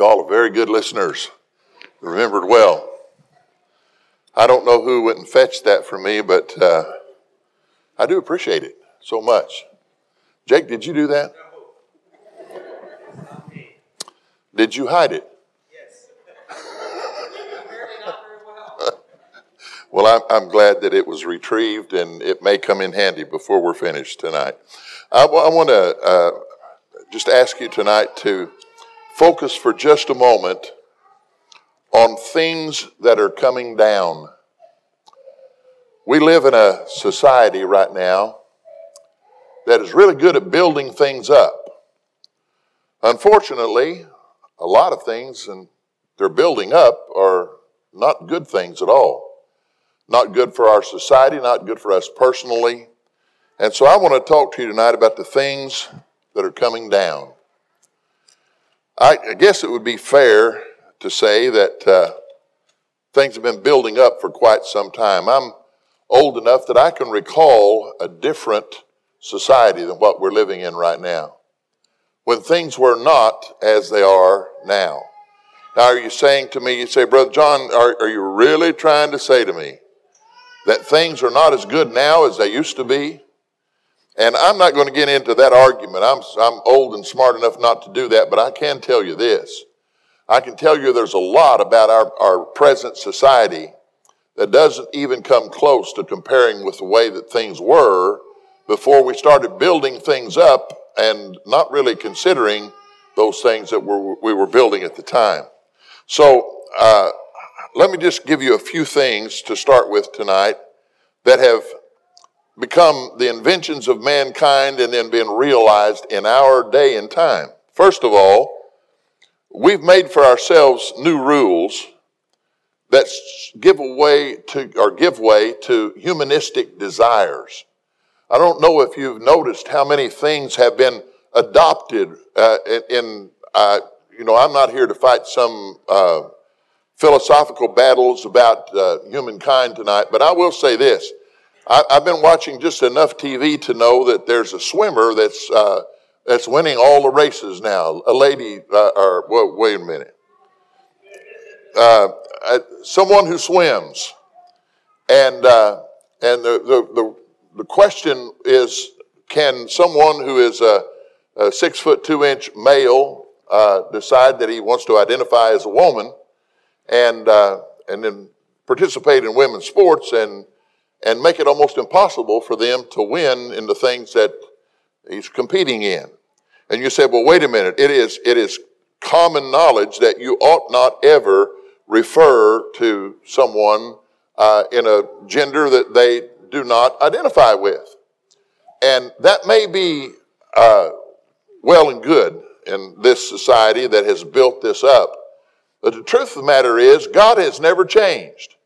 You all are very good listeners, remembered well. I don't know who went and fetched that for me, but uh, I do appreciate it so much. Jake, did you do that? Did you hide it? Yes. Well, I'm, I'm glad that it was retrieved and it may come in handy before we're finished tonight. I, want to uh, just ask you tonight to focus for just a moment on things that are coming down. We live in a society right now that is really good at building things up. Unfortunately, a lot of things and they're building up are not good things at all. Not good for our society, not good for us personally. And so I want to talk to you tonight about the things that are coming down. I, I guess it would be fair to say that uh, things have been building up for quite some time. I'm old enough that I can recall a different society than what we're living in right now. When things were not as they are now. Now, are you saying to me, you say, Brother John, are, are you really trying to say to me that things are not as good now as they used to be? And I'm not going to get into that argument. I'm, I'm old and smart enough not to do that, but I can tell you this. I can tell you there's a lot about our, our present society that doesn't even come close to comparing with the way that things were before we started building things up and not really considering those things that we're, we were building at the time. So, uh, let me just give you a few things to start with tonight that have become the inventions of mankind and then been realized in our day and time. First of all, we've made for ourselves new rules that give away to or give way to humanistic desires. I don't know if you've noticed how many things have been adopted uh, in uh, you know, I'm not here to fight some uh, philosophical battles about uh, humankind tonight, but I will say this. I, have been watching just enough TV to know that there's a swimmer that's uh, that's winning all the races now. A lady, uh, or well, wait a minute, uh, someone who swims, and uh, and the, the, the the question is, can someone who is a, a six foot two inch male uh, decide that he wants to identify as a woman, and uh, and then participate in women's sports and and make it almost impossible for them to win in the things that he's competing in. And you say, well, wait a minute. It is, it is common knowledge that you ought not ever refer to someone uh, in a gender that they do not identify with. And that may be uh, well and good in this society that has built this up. But the truth of the matter is, God has never changed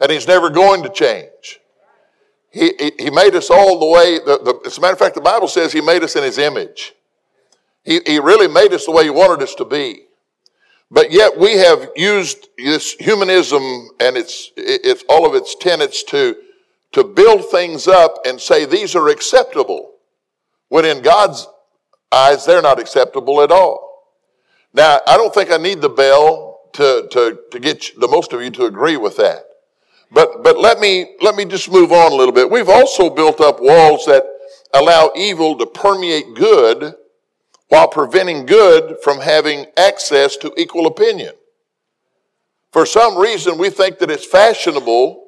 and he's never going to change. He, he, he made us all the way, the, the, as a matter of fact, the Bible says he made us in his image. He, he really made us the way he wanted us to be. But yet we have used this humanism and its, its, all of its tenets to, to build things up and say these are acceptable, when in God's eyes they're not acceptable at all. Now, I don't think I need the bell to, to, to get the most of you to agree with that. But, but let me, let me just move on a little bit. We've also built up walls that allow evil to permeate good while preventing good from having access to equal opinion. For some reason, we think that it's fashionable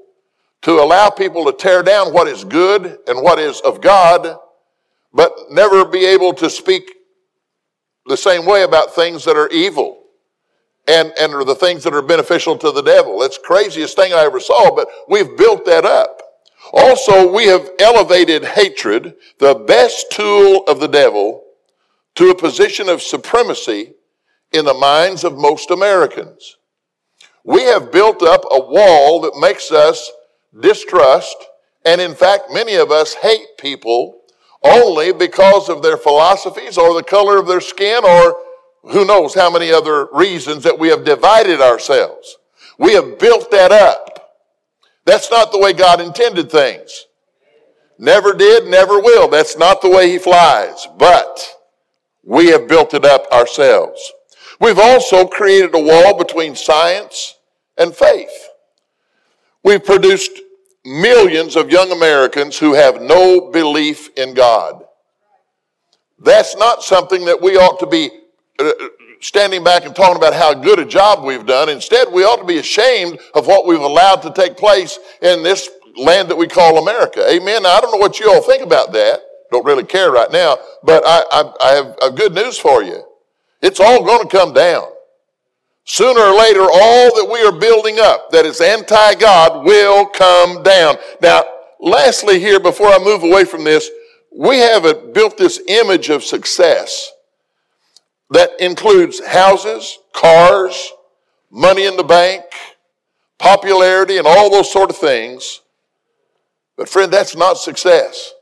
to allow people to tear down what is good and what is of God, but never be able to speak the same way about things that are evil and, and are the things that are beneficial to the devil. It's the craziest thing I ever saw, but we've built that up. Also, we have elevated hatred, the best tool of the devil, to a position of supremacy in the minds of most Americans. We have built up a wall that makes us distrust, and in fact, many of us hate people only because of their philosophies or the color of their skin or who knows how many other reasons that we have divided ourselves. We have built that up. That's not the way God intended things. Never did, never will. That's not the way He flies. But we have built it up ourselves. We've also created a wall between science and faith. We've produced millions of young Americans who have no belief in God. That's not something that we ought to be standing back and talking about how good a job we've done. Instead, we ought to be ashamed of what we've allowed to take place in this land that we call America. Amen. Now, I don't know what you all think about that. Don't really care right now, but I, I, I have, have good news for you. It's all going to come down. Sooner or later, all that we are building up that is anti God will come down. Now, lastly, here, before I move away from this, we have built this image of success that includes houses, cars, money in the bank, popularity, and all those sort of things. But, friend, that's not success.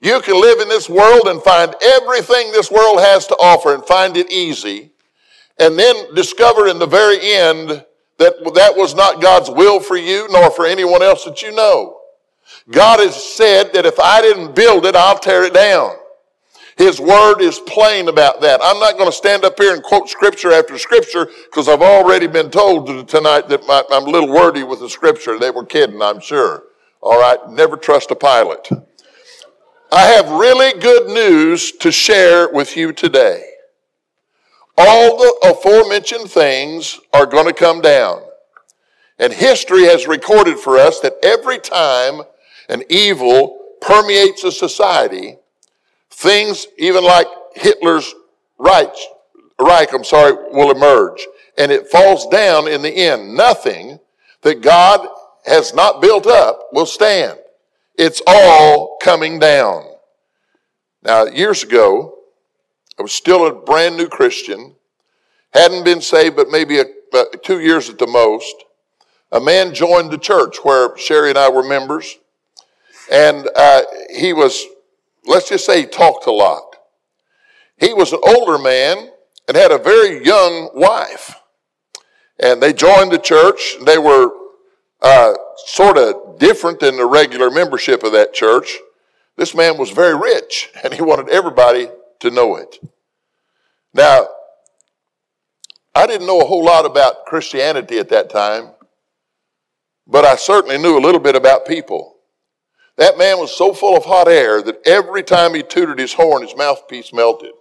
You can live in this world and find everything this world has to offer and find it easy, and then discover in the very end that that was not God's will for you nor for anyone else that you know. God has said that if I didn't build it, I'll tear it down. His word is plain about that. I'm not going to stand up here and quote scripture after scripture because I've already been told tonight that I'm a little wordy with the scripture. They were kidding, I'm sure. All right, never trust a pilot. I have really good news to share with you today. All the aforementioned things are going to come down. And history has recorded for us that every time an evil permeates a society, things even like Hitler's Reich, Reich, I'm sorry, will emerge. And it falls down in the end. Nothing that God has not built up will stand. It's all coming down. Now, years ago, I was still a brand new Christian, hadn't been saved but maybe a, two years at the most. A man joined the church where Sherry and I were members, and uh, he was, let's just say, he talked a lot. He was an older man and had a very young wife. And they joined the church. They were uh, sort of different than the regular membership of that church. This man was very rich and he wanted everybody to know it. Now, I didn't know a whole lot about Christianity at that time, but I certainly knew a little bit about people. That man was so full of hot air that every time he tooted his horn, his mouthpiece melted.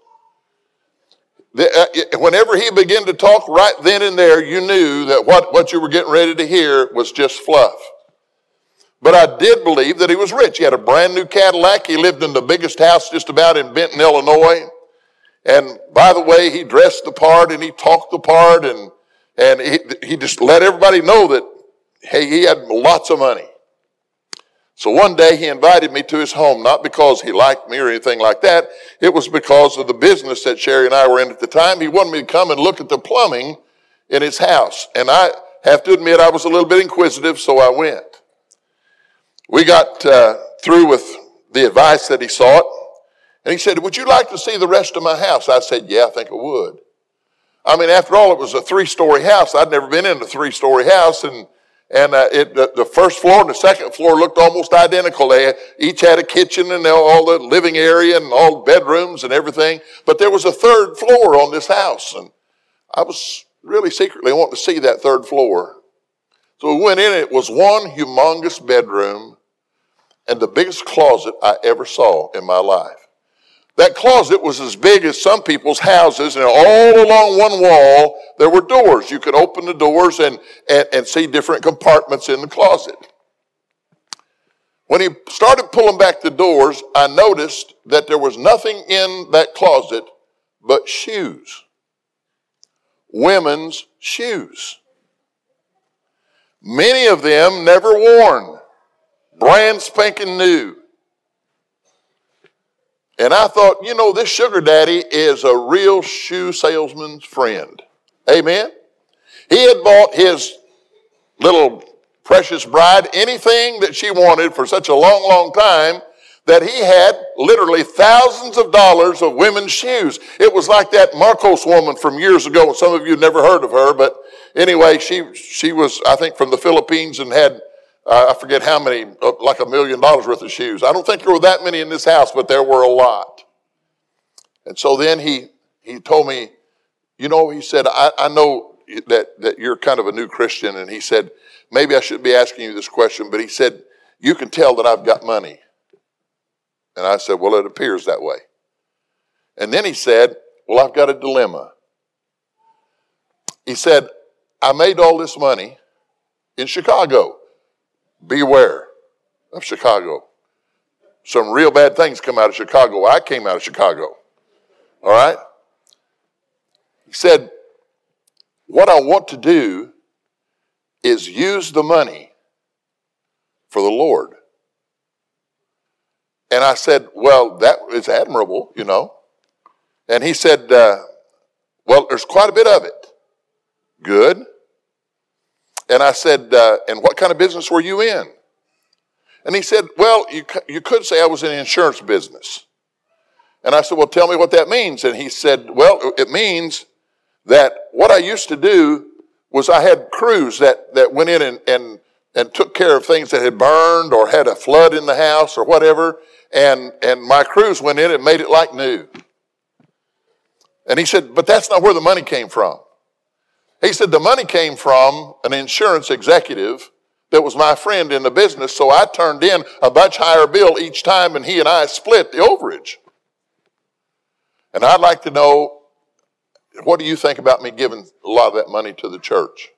Uh, whenever he began to talk right then and there, you knew that what, what you were getting ready to hear was just fluff. But I did believe that he was rich. He had a brand new Cadillac. He lived in the biggest house just about in Benton, Illinois. And by the way, he dressed the part and he talked the part and, and he, he just let everybody know that, hey, he had lots of money. So one day he invited me to his home, not because he liked me or anything like that. It was because of the business that Sherry and I were in at the time. He wanted me to come and look at the plumbing in his house. And I have to admit I was a little bit inquisitive, so I went. We got uh, through with the advice that he sought. And he said, Would you like to see the rest of my house? I said, Yeah, I think I would. I mean, after all, it was a three story house. I'd never been in a three story house. And and uh, it, the, the, first floor and the second floor looked almost identical. They each had a kitchen and all the living area and all the bedrooms and everything. But there was a third floor on this house. And I was really secretly wanting to see that third floor. So we went in, it was one humongous bedroom and the biggest closet I ever saw in my life. That closet was as big as some people's houses, and all along one wall, there were doors. You could open the doors and, and, and see different compartments in the closet. When he started pulling back the doors, I noticed that there was nothing in that closet but shoes. Women's shoes. Many of them never worn, brand spanking new. And I thought, you know, this sugar daddy is a real shoe salesman's friend. Amen. He had bought his little precious bride anything that she wanted for such a long, long time that he had literally thousands of dollars of women's shoes. It was like that Marcos woman from years ago. Some of you never heard of her, but anyway, she, she was, I think, from the Philippines and had uh, I forget how many, uh, like a million dollars worth of shoes. I don't think there were that many in this house, but there were a lot. And so then he, he told me, You know, he said, I, I know that, that you're kind of a new Christian. And he said, maybe I should be asking you this question, but he said, you can tell that I've got money. And I said, well, it appears that way. And then he said, well, I've got a dilemma. He said, I made all this money in Chicago. Beware of Chicago. Some real bad things come out of Chicago. I came out of Chicago. All right? He said, What I want to do is use the money for the Lord. And I said, Well, that is admirable, you know. And he said, uh, Well, there's quite a bit of it. Good. And I said, uh, And what kind of business were you in? And he said, Well, you, you could say I was in the insurance business. And I said, Well, tell me what that means. And he said, Well, it means that what I used to do was I had crews that, that went in and, and, and took care of things that had burned or had a flood in the house or whatever. And, and my crews went in and made it like new. And he said, But that's not where the money came from. He said, The money came from an insurance executive that was my friend in the business, so I turned in a much higher bill each time, and he and I split the overage. And I'd like to know what do you think about me giving a lot of that money to the church?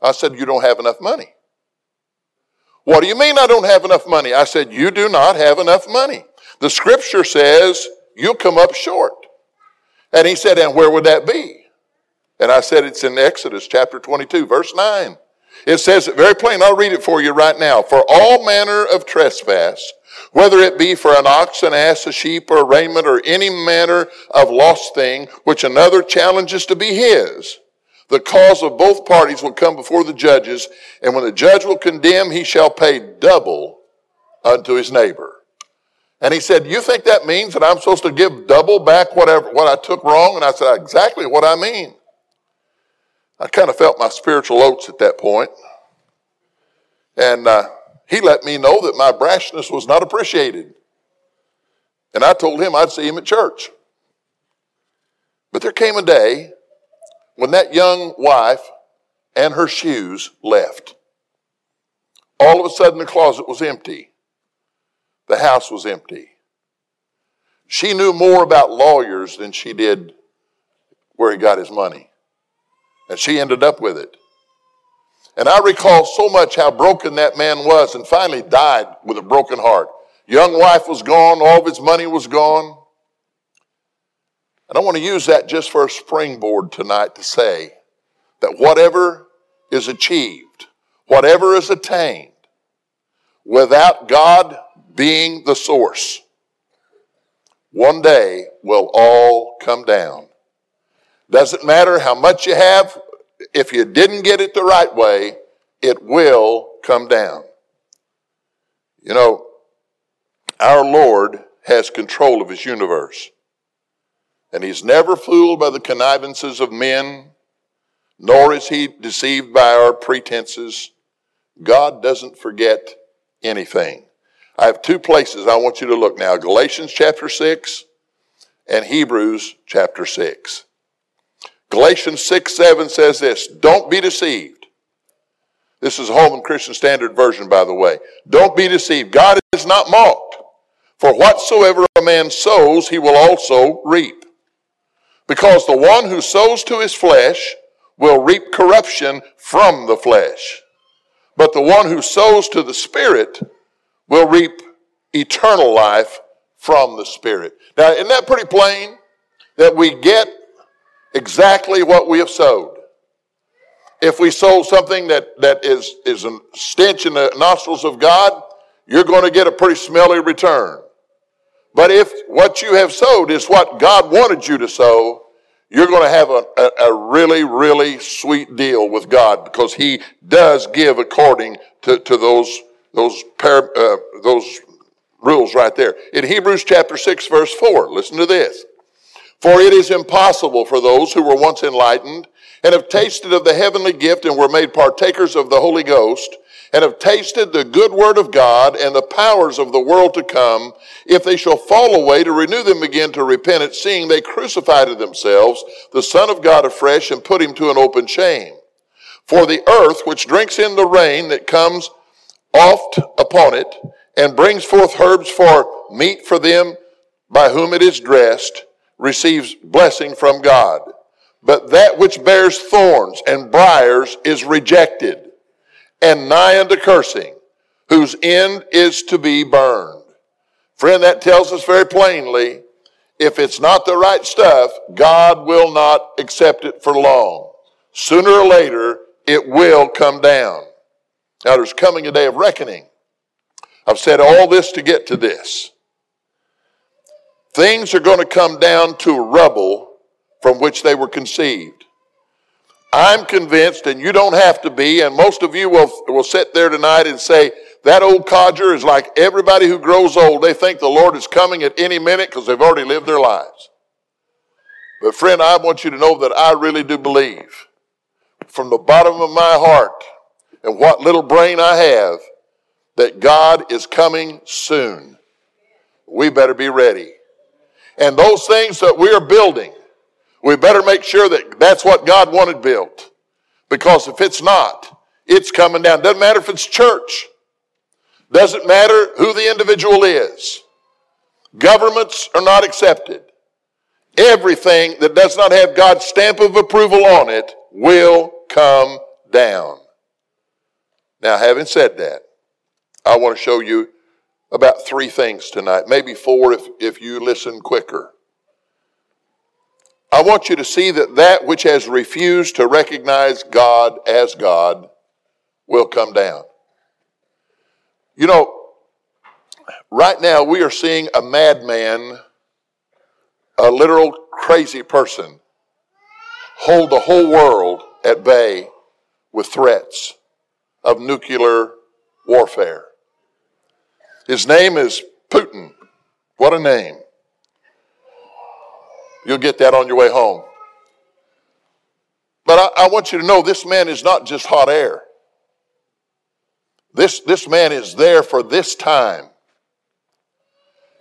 I said, You don't have enough money. What do you mean I don't have enough money? I said, You do not have enough money. The scripture says you'll come up short. And he said, And where would that be? And I said, It's in Exodus chapter 22, verse 9. It says it very plain. I'll read it for you right now. For all manner of trespass, whether it be for an ox, an ass, a sheep, or a raiment, or any manner of lost thing, which another challenges to be his, the cause of both parties will come before the judges, and when the judge will condemn, he shall pay double unto his neighbor. And he said, You think that means that I'm supposed to give double back whatever what I took wrong? And I said, Exactly what I mean. I kind of felt my spiritual oats at that point. And uh, he let me know that my brashness was not appreciated. And I told him I'd see him at church. But there came a day when that young wife and her shoes left. All of a sudden, the closet was empty, the house was empty. She knew more about lawyers than she did where he got his money. And she ended up with it. And I recall so much how broken that man was and finally died with a broken heart. Young wife was gone, all of his money was gone. And I want to use that just for a springboard tonight to say that whatever is achieved, whatever is attained, without God being the source, one day will all come down. Doesn't matter how much you have, if you didn't get it the right way, it will come down. You know, our Lord has control of his universe. And he's never fooled by the connivances of men, nor is he deceived by our pretenses. God doesn't forget anything. I have two places I want you to look now Galatians chapter 6 and Hebrews chapter 6. Galatians 6 7 says this Don't be deceived. This is Holman Christian Standard Version, by the way. Don't be deceived. God is not mocked. For whatsoever a man sows, he will also reap. Because the one who sows to his flesh will reap corruption from the flesh. But the one who sows to the Spirit will reap eternal life from the Spirit. Now, isn't that pretty plain? That we get exactly what we have sowed. If we sow something that, that is, is a stench in the nostrils of God, you're going to get a pretty smelly return. But if what you have sowed is what God wanted you to sow, you're going to have a, a, a, really, really sweet deal with God because He does give according to, to those, those, par, uh, those rules right there. In Hebrews chapter 6, verse 4, listen to this. For it is impossible for those who were once enlightened and have tasted of the heavenly gift and were made partakers of the Holy Ghost and have tasted the good word of God and the powers of the world to come, if they shall fall away, to renew them again to repentance, seeing they crucified to themselves the Son of God afresh and put him to an open shame. For the earth, which drinks in the rain that comes oft upon it, and brings forth herbs for meat for them by whom it is dressed, receives blessing from God. But that which bears thorns and briars is rejected and nigh unto cursing, whose end is to be burned. Friend, that tells us very plainly if it's not the right stuff, God will not accept it for long. Sooner or later, it will come down. Now, there's coming a day of reckoning. I've said all this to get to this. Things are going to come down to rubble from which they were conceived. I'm convinced, and you don't have to be, and most of you will, will sit there tonight and say, that old codger is like everybody who grows old. They think the Lord is coming at any minute because they've already lived their lives. But, friend, I want you to know that I really do believe from the bottom of my heart and what little brain I have that God is coming soon. We better be ready. And those things that we are building, we better make sure that that's what God wanted built. Because if it's not, it's coming down. Doesn't matter if it's church. Doesn't matter who the individual is. Governments are not accepted. Everything that does not have God's stamp of approval on it will come down. Now, having said that, I want to show you about three things tonight, maybe four if, if you listen quicker. I want you to see that that which has refused to recognize God as God will come down. You know, right now we are seeing a madman, a literal crazy person, hold the whole world at bay with threats of nuclear warfare. His name is Putin. What a name. You'll get that on your way home. But I, I, want you to know this man is not just hot air. This, this man is there for this time.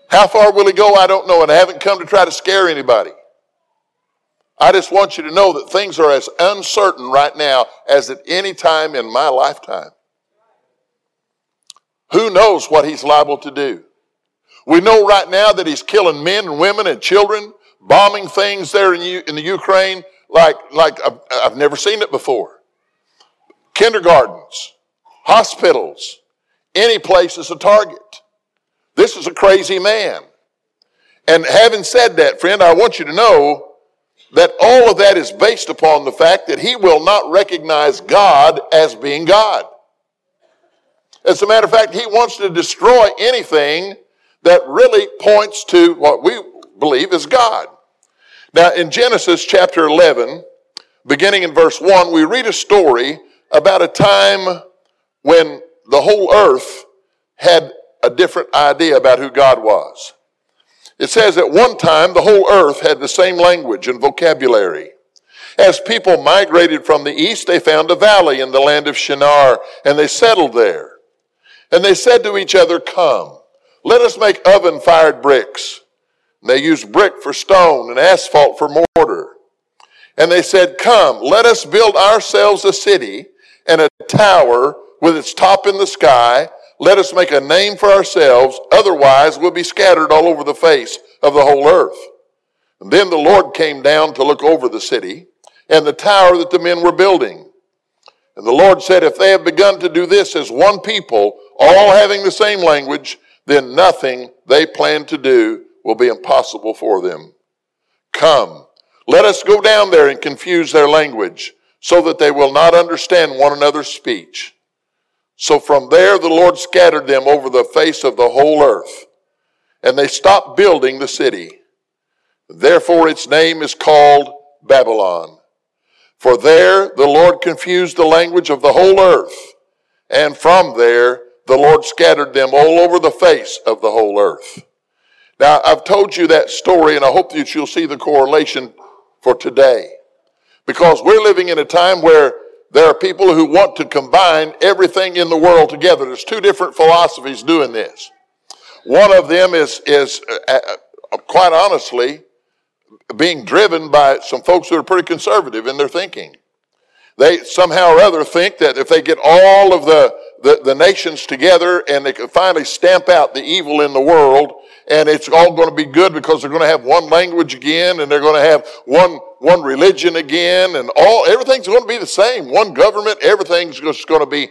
How far will he go? I don't know, and I haven't come to try to scare anybody. I just want you to know that things are as uncertain right now as at any time in my lifetime. Who knows what he's liable to do? We know right now that he's killing men and women and children bombing things there in, U- in the Ukraine like, like I've, I've never seen it before. Kindergartens, hospitals, any place is a target. This is a crazy man. And having said that, friend, I want you to know that all of that is based upon the fact that he will not recognize God as being God. As a matter of fact, he wants to destroy anything that really points to what we believe is God. Now, in Genesis chapter 11, beginning in verse 1, we read a story about a time when the whole earth had a different idea about who God was. It says at one time the whole earth had the same language and vocabulary. As people migrated from the east, they found a valley in the land of Shinar, and they settled there. And they said to each other, Come, let us make oven fired bricks And they used brick for stone and asphalt for mortar. And they said, Come, let us build ourselves a city and a tower with its top in the sky. Let us make a name for ourselves, otherwise we'll be scattered all over the face of the whole earth. And then the Lord came down to look over the city and the tower that the men were building. And the Lord said, If they have begun to do this as one people, all having the same language, then nothing they plan to do will be impossible for them. Come, let us go down there and confuse their language so that they will not understand one another's speech. So from there the Lord scattered them over the face of the whole earth, and they stopped building the city. Therefore its name is called Babylon. For there the Lord confused the language of the whole earth, and from there the Lord scattered them all over the face of the whole earth. Now, I've told you that story, and I hope that you'll see the correlation for today. Because we're living in a time where There are people who want to combine everything in the world together. There's two different philosophies doing this. One of them is, is uh, uh, quite honestly, being driven by some folks who are pretty conservative in their thinking. They somehow or other think that if they get all of the, the, the nations together and they can finally stamp out the evil in the world, and it's all going to be good because they're going to have one language again and they're going to have one, one religion again and all, everything's going to be the same. One government, everything's just going to be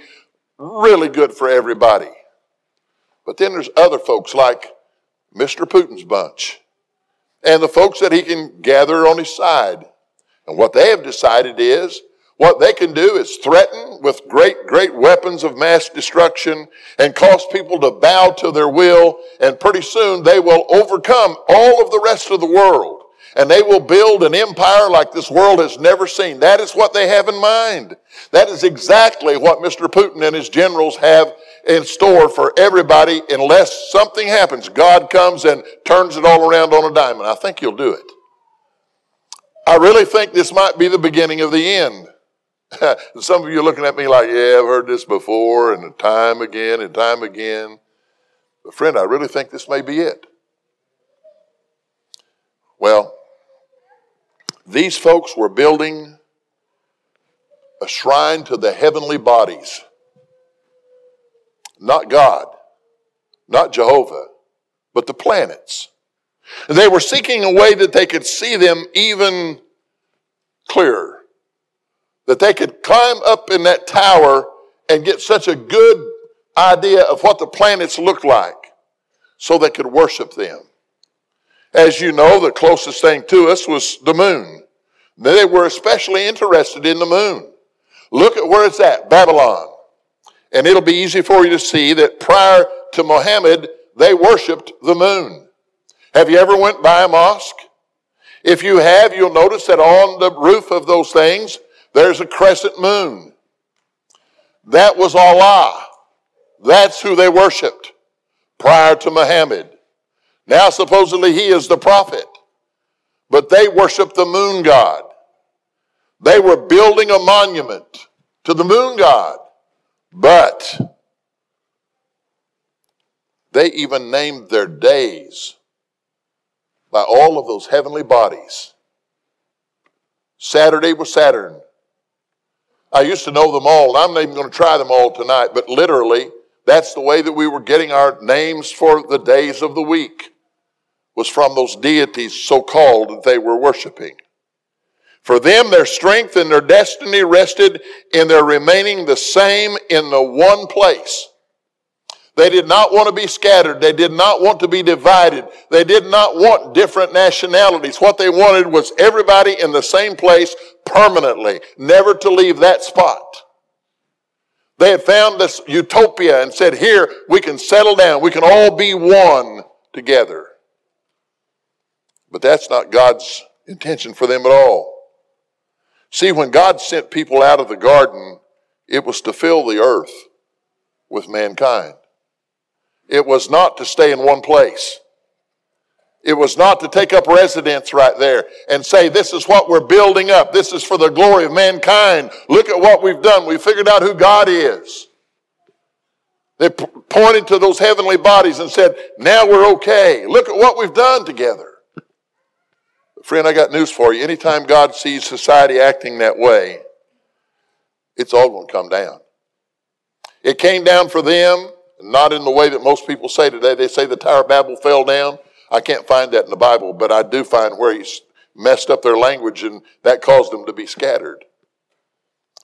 really good for everybody. But then there's other folks like Mr. Putin's bunch and the folks that he can gather on his side. And what they have decided is what they can do is threaten with great, great weapons of mass destruction and cause people to bow to their will. And pretty soon they will overcome all of the rest of the world. And they will build an empire like this world has never seen. That is what they have in mind. That is exactly what Mr. Putin and his generals have in store for everybody unless something happens. God comes and turns it all around on a dime. I think he'll do it. I really think this might be the beginning of the end. Some of you are looking at me like, yeah, I've heard this before and time again and time again. But friend, I really think this may be it. Well, these folks were building a shrine to the heavenly bodies. Not God, not Jehovah, but the planets. They were seeking a way that they could see them even clearer that they could climb up in that tower and get such a good idea of what the planets looked like so they could worship them. As you know, the closest thing to us was the moon. They were especially interested in the moon. Look at where it's at, Babylon. And it'll be easy for you to see that prior to Muhammad, they worshiped the moon. Have you ever went by a mosque? If you have, you'll notice that on the roof of those things, there's a crescent moon. That was Allah. That's who they worshiped prior to Muhammad. Now, supposedly, he is the prophet. But they worshiped the moon god. They were building a monument to the moon god. But they even named their days by all of those heavenly bodies. Saturday was Saturn. I used to know them all, and I'm not even going to try them all tonight, but literally, that's the way that we were getting our names for the days of the week, was from those deities so called that they were worshiping. For them, their strength and their destiny rested in their remaining the same in the one place. They did not want to be scattered. They did not want to be divided. They did not want different nationalities. What they wanted was everybody in the same place permanently, never to leave that spot. They had found this utopia and said, here, we can settle down. We can all be one together. But that's not God's intention for them at all. See, when God sent people out of the garden, it was to fill the earth with mankind. It was not to stay in one place. It was not to take up residence right there and say, This is what we're building up. This is for the glory of mankind. Look at what we've done. We figured out who God is. They pointed to those heavenly bodies and said, Now we're okay. Look at what we've done together. Friend, I got news for you. Anytime God sees society acting that way, it's all going to come down. It came down for them not in the way that most people say today. They say the Tower of Babel fell down. I can't find that in the Bible, but I do find where he's messed up their language and that caused them to be scattered.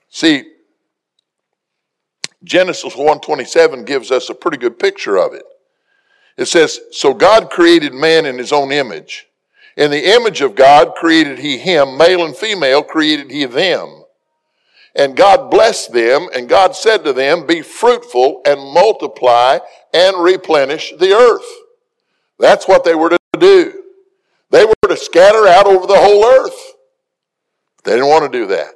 See, Genesis 1:27 gives us a pretty good picture of it. It says, "So God created man in his own image. In the image of God created he him, male and female created he them." And God blessed them, and God said to them, Be fruitful and multiply and replenish the earth. That's what they were to do. They were to scatter out over the whole earth. They didn't want to do that.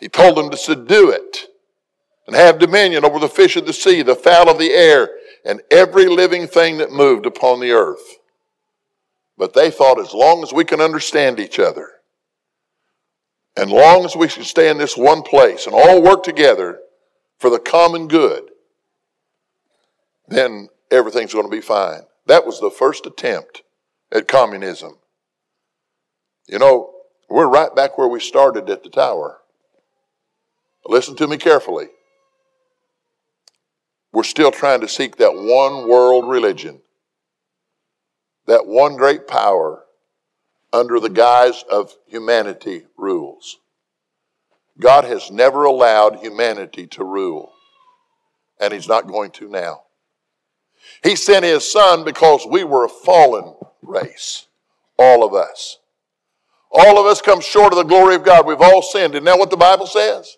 He told them to subdue it and have dominion over the fish of the sea, the fowl of the air, and every living thing that moved upon the earth. But they thought as long as we can understand each other, And long as we can stay in this one place and all work together for the common good, then everything's going to be fine. That was the first attempt at communism. You know, we're right back where we started at the tower. Listen to me carefully. We're still trying to seek that one world religion, that one great power under the guise of humanity rules. God has never allowed humanity to rule, and He's not going to now. He sent His Son because we were a fallen race, all of us. All of us come short of the glory of God. We've all sinned. Isn't that what the Bible says?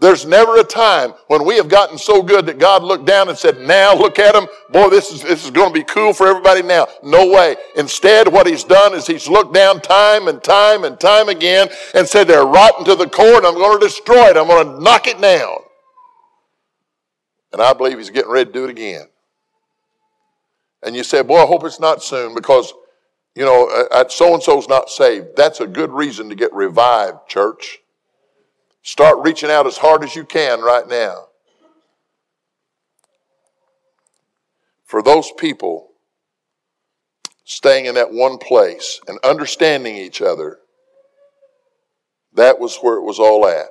There's never a time when we have gotten so good that God looked down and said, now look at them. Boy, this is, this is going to be cool for everybody now. No way. Instead, what he's done is he's looked down time and time and time again and said, they're rotten to the core and I'm going to destroy it. I'm going to knock it down. And I believe he's getting ready to do it again. And you say, boy, I hope it's not soon because, you know, uh, uh, so and so's not saved. That's a good reason to get revived, church. Start reaching out as hard as you can right now. For those people staying in that one place and understanding each other, that was where it was all at.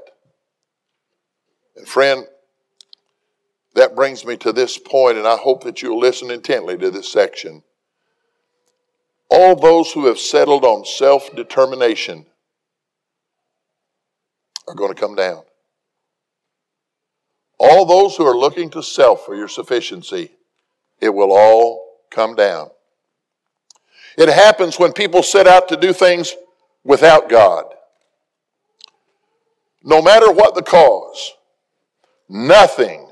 And friend, that brings me to this point, and I hope that you'll listen intently to this section. All those who have settled on self determination are going to come down. All those who are looking to self for your sufficiency, it will all come down. It happens when people set out to do things without God. No matter what the cause, nothing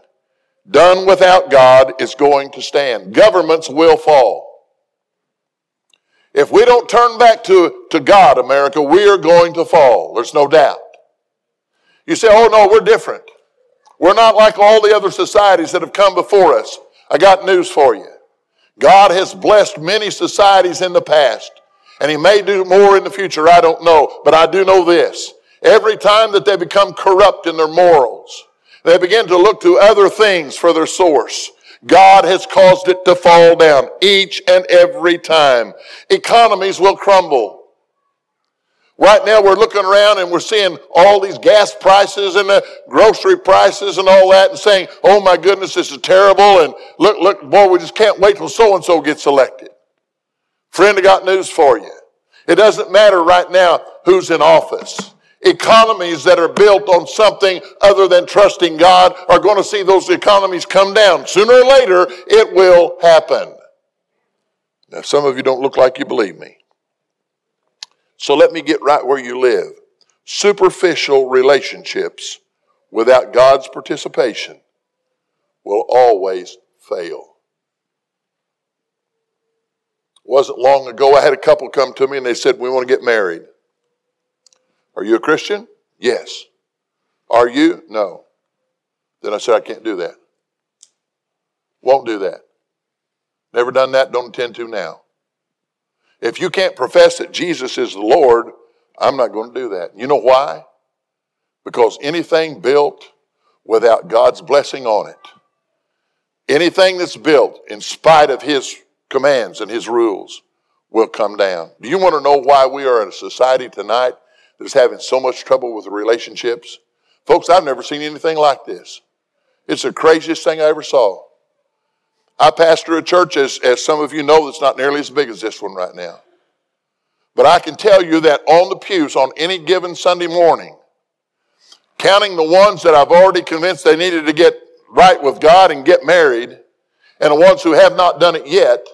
done without God is going to stand. Governments will fall. If we don't turn back to, to God, America, we are going to fall. There's no doubt. You say, oh no, we're different. We're not like all the other societies that have come before us. I got news for you. God has blessed many societies in the past, and He may do more in the future. I don't know. But I do know this. Every time that they become corrupt in their morals, they begin to look to other things for their source. God has caused it to fall down each and every time. Economies will crumble. Right now, we're looking around and we're seeing all these gas prices and the grocery prices and all that and saying, oh my goodness, this is terrible. And look, look, boy, we just can't wait till so and so gets elected. Friend, I got news for you. It doesn't matter right now who's in office. Economies that are built on something other than trusting God are going to see those economies come down. Sooner or later, it will happen. Now, some of you don't look like you believe me. So let me get right where you live. Superficial relationships without God's participation will always fail. Wasn't long ago, I had a couple come to me and they said, We want to get married. Are you a Christian? Yes. Are you? No. Then I said, I can't do that. Won't do that. Never done that, don't intend to now. If you can't profess that Jesus is the Lord, I'm not going to do that. You know why? Because anything built without God's blessing on it, anything that's built in spite of His commands and His rules, will come down. Do you want to know why we are in a society tonight that's having so much trouble with relationships? Folks, I've never seen anything like this. It's the craziest thing I ever saw. I pastor a church, as, as some of you know, that's not nearly as big as this one right now. But I can tell you that on the pews on any given Sunday morning, counting the ones that I've already convinced they needed to get right with God and get married, and the ones who have not done it yet,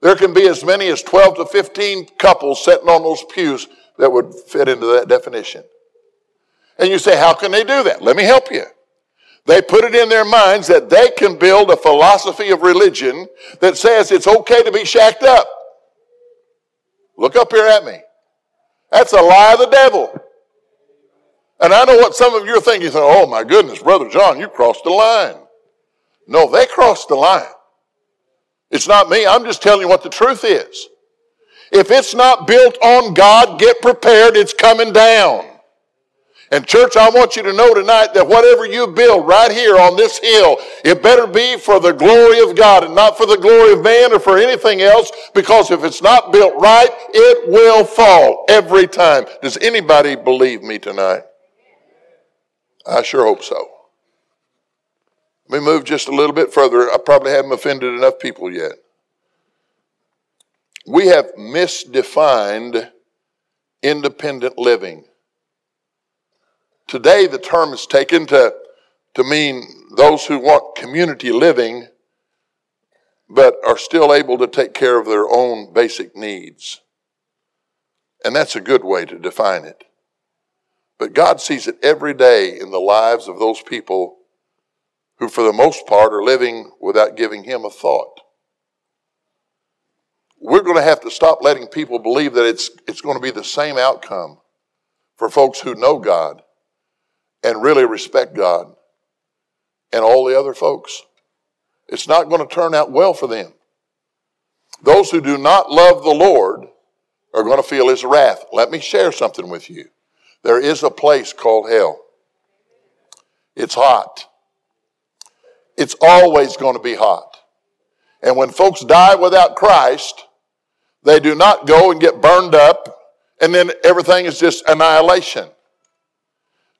there can be as many as 12 to 15 couples sitting on those pews that would fit into that definition. And you say, how can they do that? Let me help you. They put it in their minds that they can build a philosophy of religion that says it's okay to be shacked up. Look up here at me. That's a lie of the devil. And I know what some of you are thinking. You oh my goodness, Brother John, you crossed the line. No, they crossed the line. It's not me. I'm just telling you what the truth is. If it's not built on God, get prepared. It's coming down. And, church, I want you to know tonight that whatever you build right here on this hill, it better be for the glory of God and not for the glory of man or for anything else, because if it's not built right, it will fall every time. Does anybody believe me tonight? I sure hope so. Let me move just a little bit further. I probably haven't offended enough people yet. We have misdefined independent living. Today, the term is taken to, to mean those who want community living but are still able to take care of their own basic needs. And that's a good way to define it. But God sees it every day in the lives of those people who, for the most part, are living without giving Him a thought. We're going to have to stop letting people believe that it's, it's going to be the same outcome for folks who know God and really respect God and all the other folks. It's not going to turn out well for them. Those who do not love the Lord are going to feel his wrath. Let me share something with you. There is a place called hell. It's hot. It's always going to be hot. And when folks die without Christ, they do not go and get burned up and then everything is just annihilation.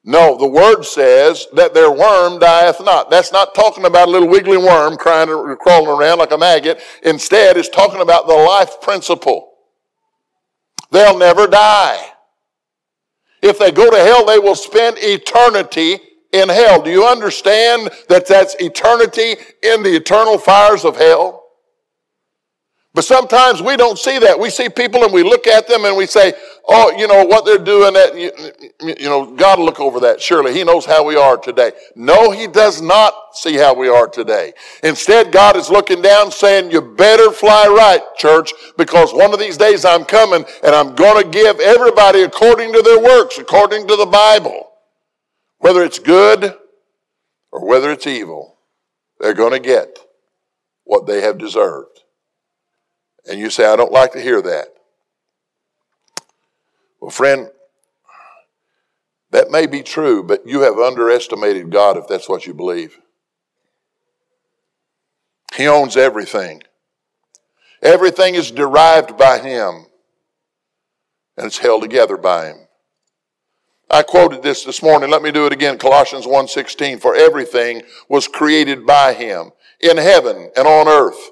No, the word says that their worm dieth not. That's not talking about a little wiggly worm crying, crawling around like a maggot. Instead, it's talking about the life principle. They'll never die. If they go to hell, they will spend eternity in hell. Do you understand that that's eternity in the eternal fires of hell? But sometimes we don't see that. We see people and we look at them and we say, oh, you know, what they're doing, that, you, you know, God will look over that. Surely He knows how we are today. No, He does not see how we are today. Instead, God is looking down saying, you better fly right, church, because one of these days I'm coming and I'm going to give everybody according to their works, according to the Bible. Whether it's good or whether it's evil, they're going to get what they have deserved. And you say, I don't like to hear that. Well, friend, that may be true, but you have underestimated God if that's what you believe. He owns everything. Everything is derived by Him, and it's held together by Him. I quoted this this morning. Let me do it again. Colossians 1:16. For everything was created by him in heaven and on earth,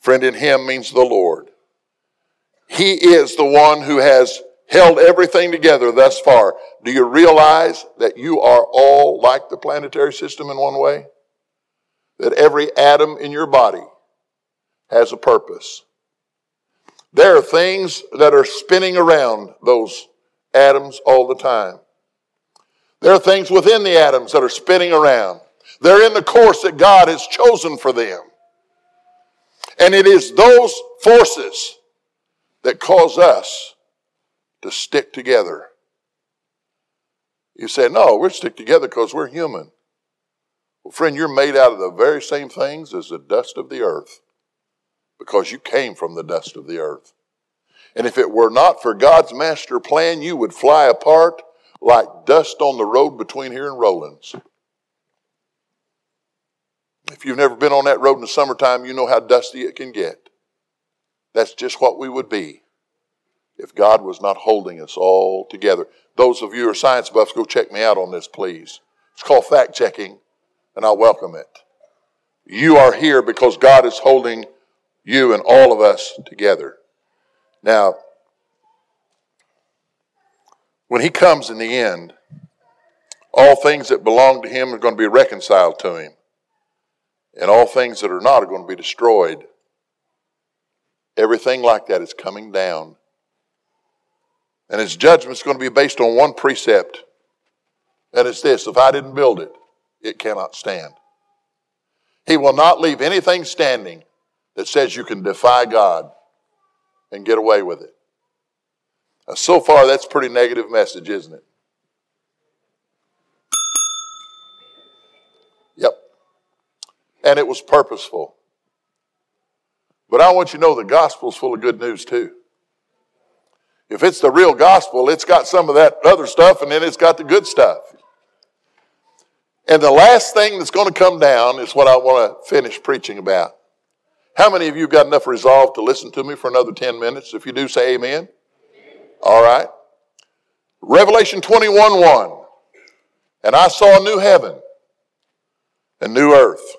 Friend, in Him means the Lord. He is the one who has held everything together thus far. Do you realize that you are all like the planetary system in one way? That every atom in your body has a purpose. There are things that are spinning around those atoms all the time. There are things within the atoms that are spinning around. They're in the course that God has chosen for them. And it is those forces that cause us to stick together. You say, no, we're stick together because we're human. Well, friend, you're made out of the very same things as the dust of the earth because you came from the dust of the earth. And if it were not for God's master plan, you would fly apart like dust on the road between here and Rollins. If you've never been on that road in the summertime, you know how dusty it can get. That's just what we would be if God was not holding us all together. Those of you who are science buffs, go check me out on this, please. It's called fact checking, and I welcome it. You are here because God is holding you and all of us together. Now, when He comes in the end, all things that belong to Him are going to be reconciled to Him and all things that are not are going to be destroyed. Everything like that is coming down. And his judgment is going to be based on one precept And it's this if I didn't build it, it cannot stand. He will not leave anything standing that says you can defy God and get away with it. Now, so far, that's a pretty negative message, isn't it? And it was purposeful. But I want you to know the gospel's full of good news too. If it's the real gospel, it's got some of that other stuff and then it's got the good stuff. And the last thing that's going to come down is what I want to finish preaching about. How many of you got enough resolve to listen to me for another 10 minutes? If you do, say amen. All right. Revelation 21 1. And I saw a new heaven and new earth.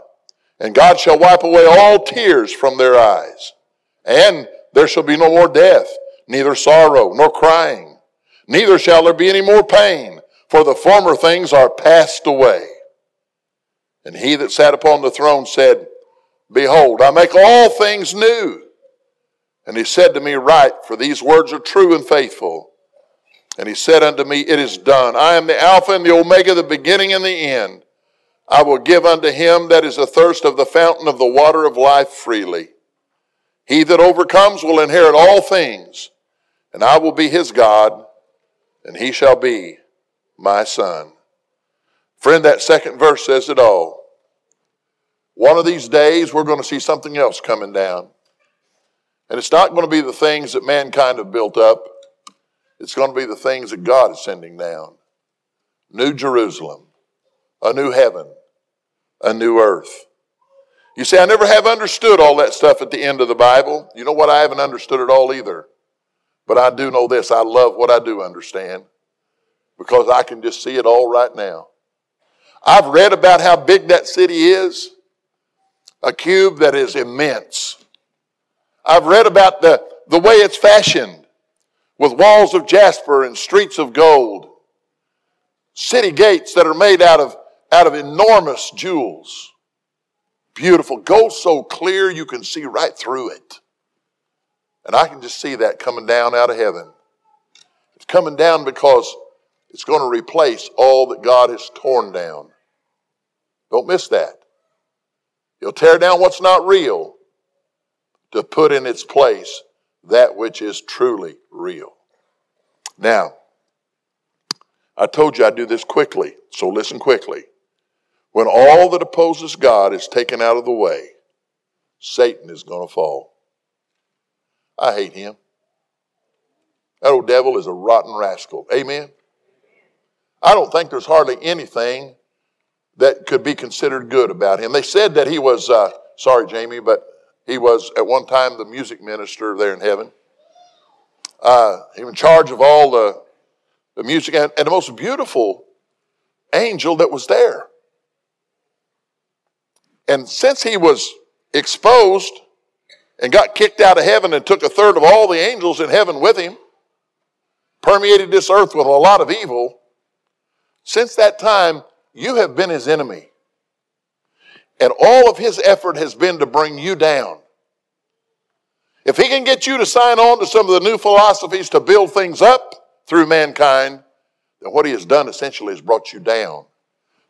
And God shall wipe away all tears from their eyes. And there shall be no more death, neither sorrow, nor crying. Neither shall there be any more pain, for the former things are passed away. And he that sat upon the throne said, Behold, I make all things new. And he said to me, Write, for these words are true and faithful. And he said unto me, It is done. I am the Alpha and the Omega, the beginning and the end. I will give unto him that is athirst of the fountain of the water of life freely. He that overcomes will inherit all things, and I will be his God, and he shall be my son. Friend, that second verse says it all. One of these days, we're going to see something else coming down. And it's not going to be the things that mankind have built up, it's going to be the things that God is sending down. New Jerusalem, a new heaven, a new earth. You see, I never have understood all that stuff at the end of the Bible. You know what? I haven't understood it all either. But I do know this I love what I do understand because I can just see it all right now. I've read about how big that city is, a cube that is immense. I've read about the, the way it's fashioned with walls of jasper and streets of gold, city gates that are made out of, out of enormous jewels. Beautiful. Gold so clear you can see right through it. And I can just see that coming down out of heaven. It's coming down because it's going to replace all that God has torn down. Don't miss that. He'll tear down what's not real to put in its place that which is truly real. Now, I told you I'd do this quickly, so listen quickly. When all that opposes God is taken out of the way, Satan is going to fall. I hate him. That old devil is a rotten rascal. Amen? I don't think there's hardly anything that could be considered good about him. They said that he was, uh, sorry, Jamie, but he was at one time the music minister there in heaven. Uh, he was in charge of all the, the music and, and the most beautiful angel that was there. And since he was exposed and got kicked out of heaven and took a third of all the angels in heaven with him, permeated this earth with a lot of evil, since that time, you have been his enemy. And all of his effort has been to bring you down. If he can get you to sign on to some of the new philosophies to build things up through mankind, then what he has done essentially has brought you down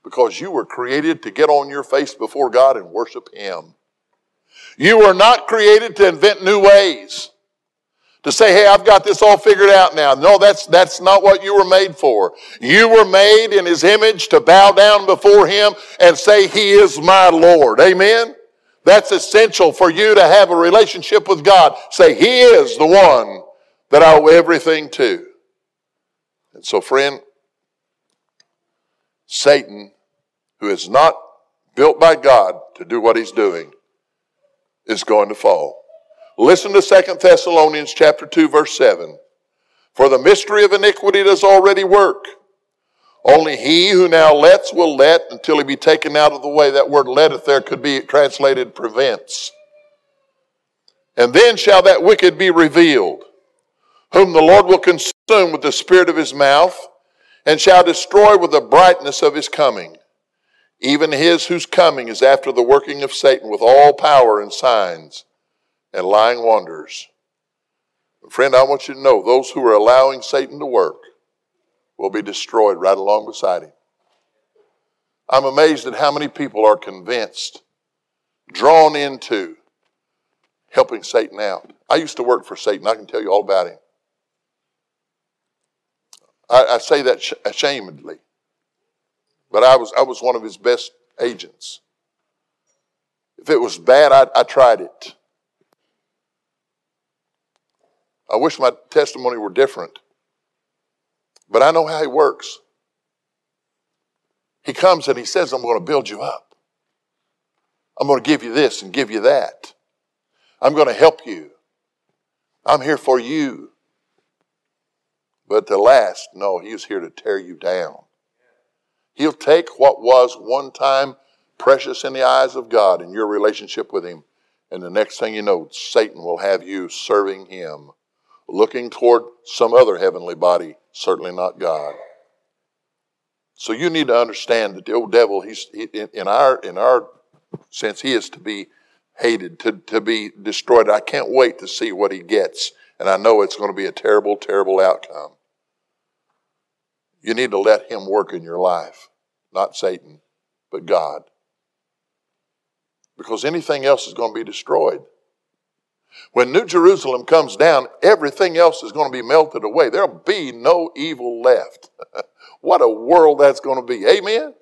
because you were created to get on your face before God and worship him. You were not created to invent new ways. To say, hey, I've got this all figured out now. No, that's, that's not what you were made for. You were made in His image to bow down before Him and say, He is my Lord. Amen? That's essential for you to have a relationship with God. Say, He is the one that I owe everything to. And so, friend, Satan, who is not built by God to do what he's doing, is going to fall. Listen to Second Thessalonians chapter 2 verse 7. For the mystery of iniquity does already work. Only he who now lets will let until he be taken out of the way. That word letteth there could be translated prevents. And then shall that wicked be revealed, whom the Lord will consume with the spirit of his mouth, and shall destroy with the brightness of his coming. Even his whose coming is after the working of Satan with all power and signs and lying wonders. Friend, I want you to know those who are allowing Satan to work will be destroyed right along beside him. I'm amazed at how many people are convinced, drawn into helping Satan out. I used to work for Satan. I can tell you all about him. I, I say that ashamedly, but I was, I was one of his best agents. If it was bad, I, I tried it. I wish my testimony were different. But I know how he works. He comes and he says, I'm going to build you up. I'm going to give you this and give you that. I'm going to help you. I'm here for you. But the last, no, he's here to tear you down. He'll take what was one time precious in the eyes of God in your relationship with him, and the next thing you know, Satan will have you serving him, looking toward some other heavenly body certainly not God. So you need to understand that the old devil, he's he, in our in our sense, he is to be hated, to, to be destroyed. I can't wait to see what he gets, and I know it's going to be a terrible, terrible outcome. You need to let him work in your life, not Satan, but God. Because anything else is going to be destroyed. When New Jerusalem comes down, everything else is going to be melted away. There'll be no evil left. what a world that's going to be. Amen?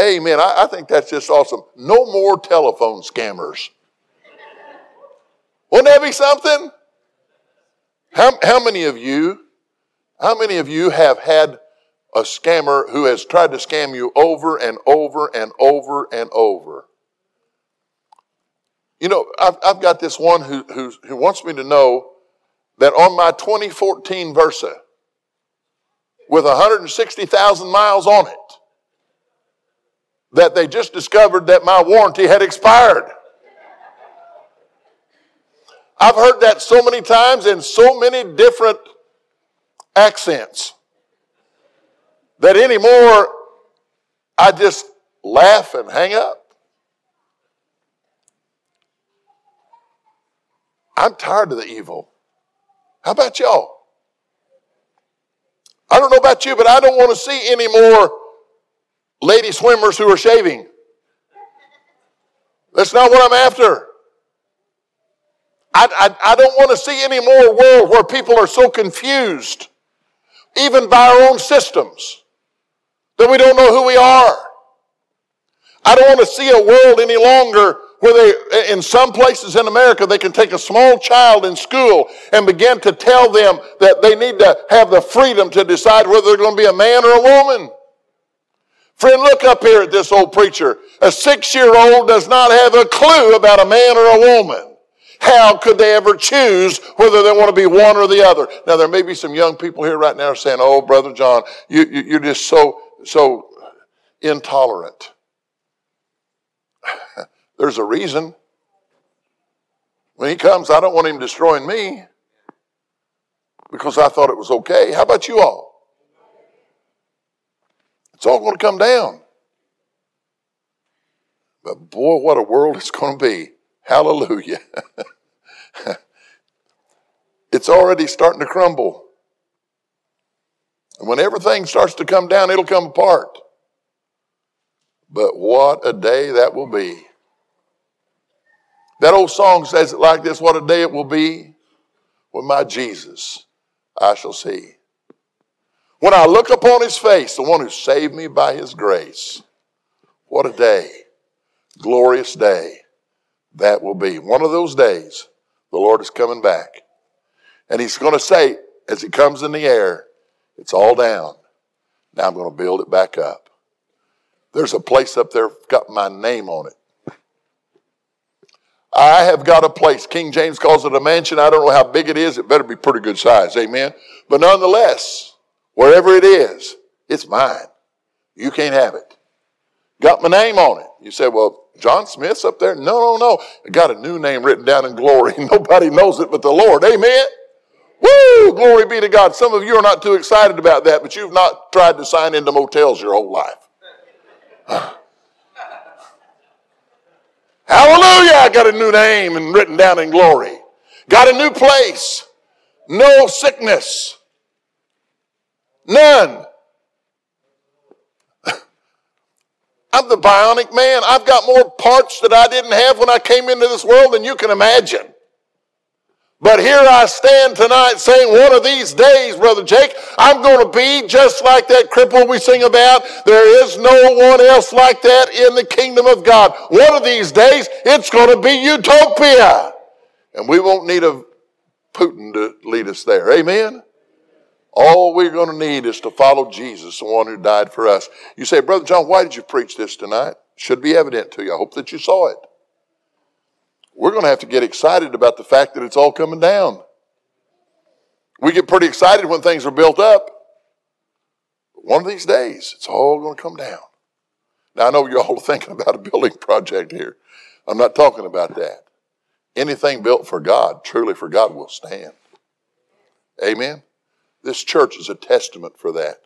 Amen. I, I, think that's just awesome. No more telephone scammers. Wouldn't that be something? How, how many of you, how many of you have had a scammer who has tried to scam you over and over and over and over? You know, I've, I've got this one who, who, who wants me to know that on my 2014 Versa, with 160,000 miles on it, that they just discovered that my warranty had expired. I've heard that so many times in so many different accents that anymore I just laugh and hang up. I'm tired of the evil. How about y'all? I don't know about you, but I don't want to see any more lady swimmers who are shaving. That's not what I'm after. I, I, I don't want to see any more world where people are so confused, even by our own systems, that we don't know who we are. I don't want to see a world any longer where they, in some places in America, they can take a small child in school and begin to tell them that they need to have the freedom to decide whether they're going to be a man or a woman. Friend, look up here at this old preacher. A six year old does not have a clue about a man or a woman. How could they ever choose whether they want to be one or the other? Now, there may be some young people here right now saying, Oh, Brother John, you, you, you're just so, so intolerant. There's a reason. When he comes, I don't want him destroying me because I thought it was okay. How about you all? It's all going to come down. But boy, what a world it's going to be. Hallelujah. it's already starting to crumble. And when everything starts to come down, it'll come apart. But what a day that will be. That old song says it like this What a day it will be when my Jesus I shall see. When I look upon his face, the one who saved me by his grace, what a day, glorious day that will be. One of those days, the Lord is coming back. And he's going to say, as he comes in the air, it's all down. Now I'm going to build it back up. There's a place up there, got my name on it. I have got a place. King James calls it a mansion. I don't know how big it is. It better be pretty good size. Amen. But nonetheless, wherever it is, It's mine. You can't have it. Got my name on it. You say, well, John Smith's up there? No, no, no. I got a new name written down in glory. Nobody knows it but the Lord. Amen. Woo! Glory be to God. Some of you are not too excited about that, but you've not tried to sign into motels your whole life. Hallelujah! I got a new name and written down in glory. Got a new place. No sickness. None. I'm the bionic man. I've got more parts that I didn't have when I came into this world than you can imagine. But here I stand tonight saying, one of these days, Brother Jake, I'm going to be just like that cripple we sing about. There is no one else like that in the kingdom of God. One of these days, it's going to be utopia. And we won't need a Putin to lead us there. Amen? All we're going to need is to follow Jesus, the one who died for us. You say, Brother John, why did you preach this tonight? Should be evident to you. I hope that you saw it we're going to have to get excited about the fact that it's all coming down. We get pretty excited when things are built up. One of these days, it's all going to come down. Now, I know you're all thinking about a building project here. I'm not talking about that. Anything built for God, truly for God, will stand. Amen? This church is a testament for that.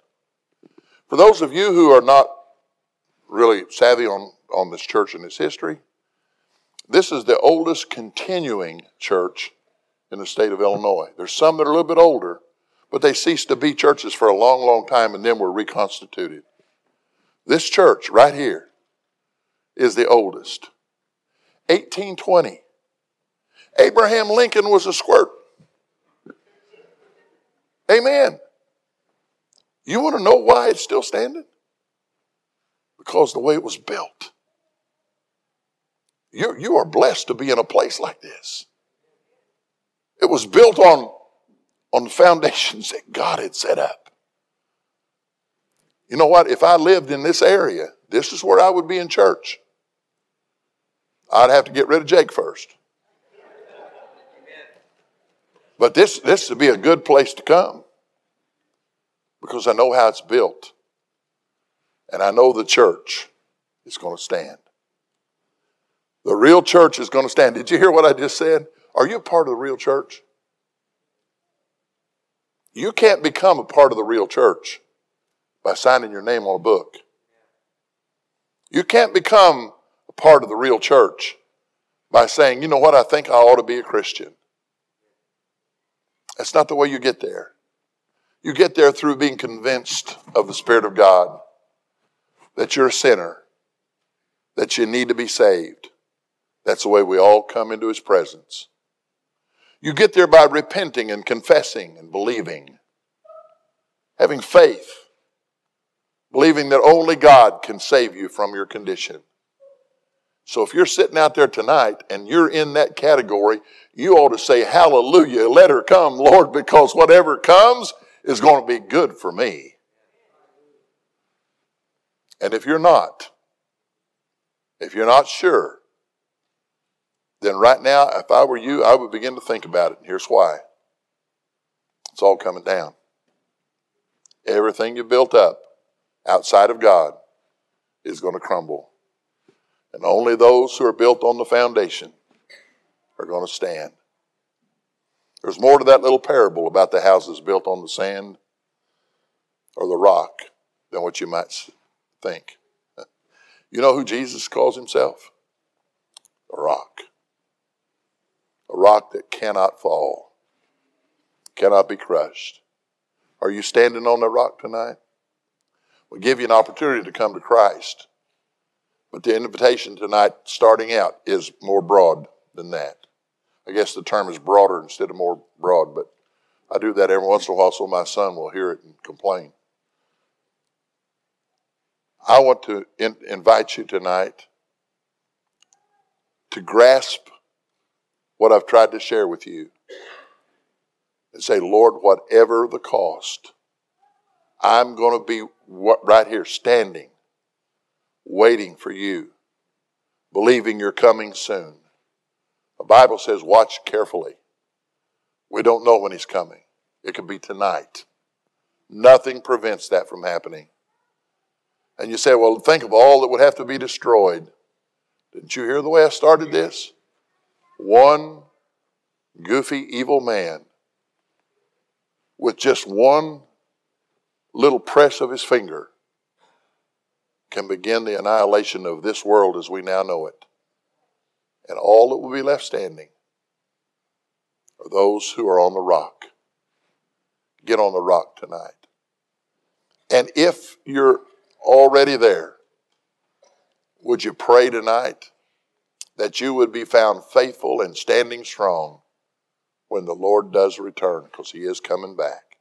For those of you who are not really savvy on, on this church and its history, this is the oldest continuing church in the state of Illinois. There's some that are a little bit older, but they ceased to be churches for a long, long time and then were reconstituted. This church right here is the oldest. 1820. Abraham Lincoln was a squirt. Amen. You want to know why it's still standing? Because the way it was built. You, you are blessed to be in a place like this. It was built on, on foundations that God had set up. You know what? If I lived in this area, this is where I would be in church. I'd have to get rid of Jake first. But this, this would be a good place to come because I know how it's built. And I know the church is going to stand. The real church is going to stand. Did you hear what I just said? Are you a part of the real church? You can't become a part of the real church by signing your name on a book. You can't become a part of the real church by saying, you know what, I think I ought to be a Christian. That's not the way you get there. You get there through being convinced of the Spirit of God, that you're a sinner, that you need to be saved, that's the way we all come into his presence. You get there by repenting and confessing and believing, having faith, believing that only God can save you from your condition. So if you're sitting out there tonight and you're in that category, you ought to say, Hallelujah, let her come, Lord, because whatever comes is going to be good for me. And if you're not, if you're not sure, then right now, if I were you, I would begin to think about it. Here's why it's all coming down. Everything you built up outside of God is going to crumble. And only those who are built on the foundation are going to stand. There's more to that little parable about the houses built on the sand or the rock than what you might think. You know who Jesus calls himself? A rock a rock that cannot fall, cannot be crushed. Are you standing on the rock tonight? We give you an opportunity to come to Christ. But the invitation tonight, starting out, is more broad than that. I guess the term is broader instead of more broad, but I do that every once in a while so my son will hear it and complain. I want to in, invite you tonight to grasp what I've tried to share with you and say, Lord, whatever the cost, I'm going to be right here standing, waiting for you, believing you're coming soon. The Bible says, watch carefully. We don't know when he's coming. It could be tonight. Nothing prevents that from happening. And you say, well, think of all that would have to be destroyed. Didn't you hear the way I started this? One goofy, evil man with just one little press of his finger can begin the annihilation of this world as we now know it. And all that will be left standing are those who are on the rock. Get on the rock tonight. And if you're already there, would you pray tonight that you would be found faithful and standing strong when the Lord does return because he is coming back?